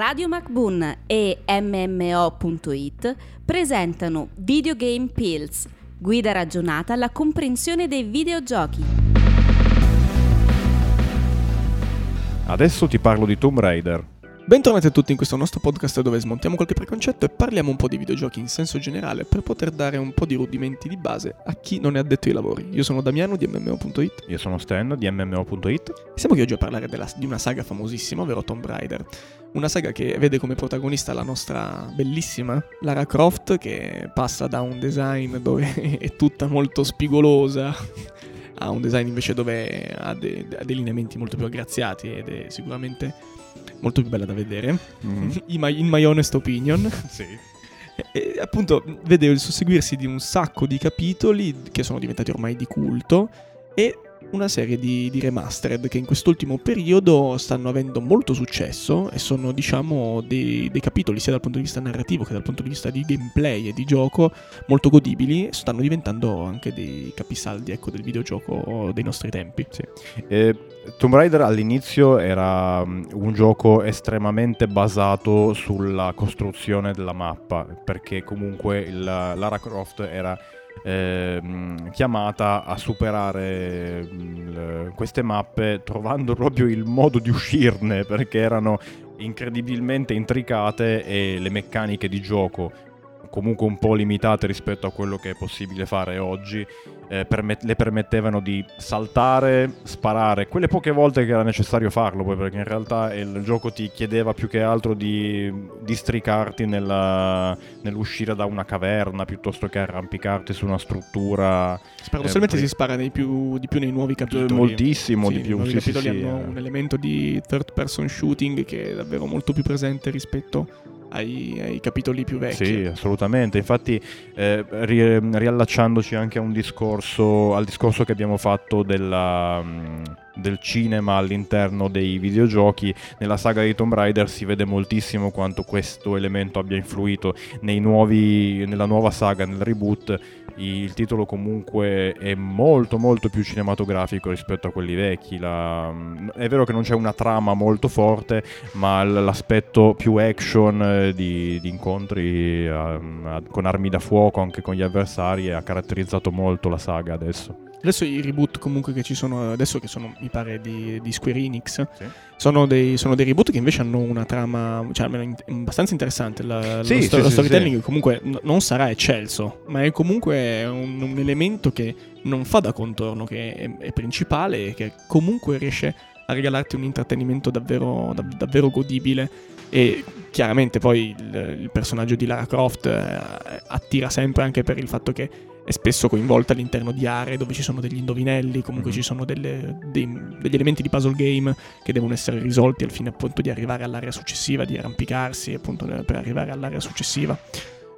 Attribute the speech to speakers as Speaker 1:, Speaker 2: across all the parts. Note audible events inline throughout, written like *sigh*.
Speaker 1: Radio MacBoon e MMO.it presentano Videogame Pills, guida ragionata alla comprensione dei videogiochi.
Speaker 2: Adesso ti parlo di Tomb Raider.
Speaker 3: Bentornati a tutti in questo nostro podcast dove smontiamo qualche preconcetto e parliamo un po' di videogiochi in senso generale per poter dare un po' di rudimenti di base a chi non è addetto ai lavori. Io sono Damiano di MMO.it
Speaker 2: Io sono Stan di MMO.it.
Speaker 3: e siamo qui oggi a parlare della- di una saga famosissima, ovvero Tomb Raider. Una saga che vede come protagonista la nostra bellissima Lara Croft che passa da un design dove *laughs* è tutta molto spigolosa a un design invece dove ha, de- ha dei lineamenti molto più aggraziati ed è sicuramente molto più bella da vedere. *laughs* in, my, in my honest opinion. *laughs*
Speaker 2: Sì.
Speaker 3: E appunto vede il susseguirsi di un sacco di capitoli che sono diventati ormai di culto e una serie di, di remastered che in quest'ultimo periodo stanno avendo molto successo e sono diciamo dei, dei capitoli sia dal punto di vista narrativo che dal punto di vista di gameplay e di gioco molto godibili e stanno diventando anche dei capisaldi ecco, del videogioco dei nostri tempi.
Speaker 2: Eh, Tomb Raider all'inizio era mm, un gioco estremamente basato sulla costruzione della mappa, perché comunque il- Lara Croft era ehm, chiamata a superare mm, le- queste mappe trovando proprio il modo di uscirne, perché erano incredibilmente intricate e le meccaniche di gioco comunque un po' limitate rispetto a quello che è possibile fare oggi, eh, permet- le permettevano di saltare, sparare, quelle poche volte che era necessario farlo, poi perché in realtà il gioco ti chiedeva più che altro di districarti nella- nell'uscire da una caverna piuttosto che arrampicarti su una struttura
Speaker 3: Paradossalmente
Speaker 2: Eh,
Speaker 3: si spara più- di più nei nuovi capitoli.
Speaker 2: moltissimo
Speaker 3: Sì,
Speaker 2: di
Speaker 3: i
Speaker 2: più.
Speaker 3: nuovi
Speaker 2: Sì, sì,
Speaker 3: capitoli
Speaker 2: sì,
Speaker 3: hanno
Speaker 2: eh.
Speaker 3: un elemento di third person shooting che è davvero molto più presente rispetto ai, ai capitoli più vecchi.
Speaker 2: Sì, assolutamente. Infatti, eh, ri- riallacciandoci anche discorso, al discorso che abbiamo fatto della, mm, del cinema all'interno dei videogiochi, nella saga di Tomb Raider si vede moltissimo quanto questo elemento abbia influito nuovi, nella nuova saga, nel reboot. Il titolo comunque è molto molto più cinematografico rispetto a quelli vecchi. La- è vero che non c'è una trama molto forte, ma l'aspetto più action eh, di, di incontri ehm, a- con armi da fuoco anche con gli avversari ha caratterizzato molto la saga adesso.
Speaker 3: Adesso i reboot comunque che ci sono adesso che sono mi pare di, di Square Enix
Speaker 2: Sì.
Speaker 3: sono, dei, sono dei reboot che invece hanno una trama cioè almeno in- abbastanza interessante la-
Speaker 2: Sì,
Speaker 3: lo,
Speaker 2: sì,
Speaker 3: sto- lo
Speaker 2: sì,
Speaker 3: storytelling
Speaker 2: sì.
Speaker 3: comunque n- non sarà eccelso ma è comunque un, un elemento che non fa da contorno che è, è principale e che comunque riesce a regalarti un intrattenimento davvero, dav- davvero godibile e chiaramente poi il, il personaggio di Lara Croft eh, attira sempre anche per il fatto che è spesso coinvolta all'interno di aree dove ci sono degli indovinelli, comunque
Speaker 2: Mhm.
Speaker 3: ci sono delle- dei- degli elementi di puzzle game che devono essere risolti al fine appunto di arrivare all'area successiva, di arrampicarsi appunto per arrivare all'area successiva.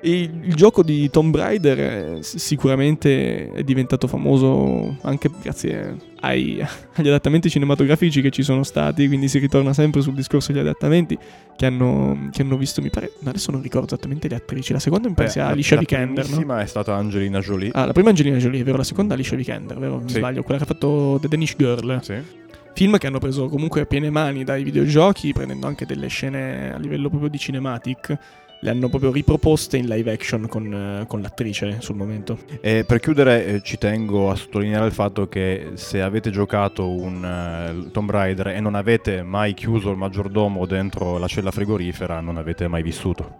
Speaker 3: Il gioco di Tomb Raider eh, sicuramente è diventato famoso anche grazie ai- *laughs* agli adattamenti cinematografici che ci sono stati, quindi si ritorna sempre sul discorso degli adattamenti che hanno, che hanno visto, mi pare, adesso non ricordo esattamente le attrici, la seconda mi pare sia Alicia
Speaker 2: la
Speaker 3: Vikander, no?
Speaker 2: è stata Angelina Jolie.
Speaker 3: Ah, la prima Angelina Jolie, è vero, la seconda Alicia Vikander, vero? Mi
Speaker 2: Sì.
Speaker 3: sbaglio, quella che ha fatto The Danish Girl.
Speaker 2: Sì.
Speaker 3: Film che hanno preso comunque a piene mani dai videogiochi, prendendo anche delle scene a livello proprio di cinematic. Le hanno proprio riproposte in live action con, eh, con l'attrice sul momento.
Speaker 2: E per chiudere eh, ci tengo a sottolineare il fatto che se avete giocato un eh, Tomb Raider e non avete mai chiuso il maggiordomo dentro la cella frigorifera, non avete mai vissuto.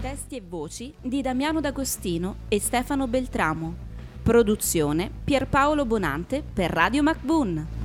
Speaker 1: Testi e voci di Damiano D'Agostino e Stefano Beltramo. Produzione Pierpaolo Bonante per Radio MacBoon.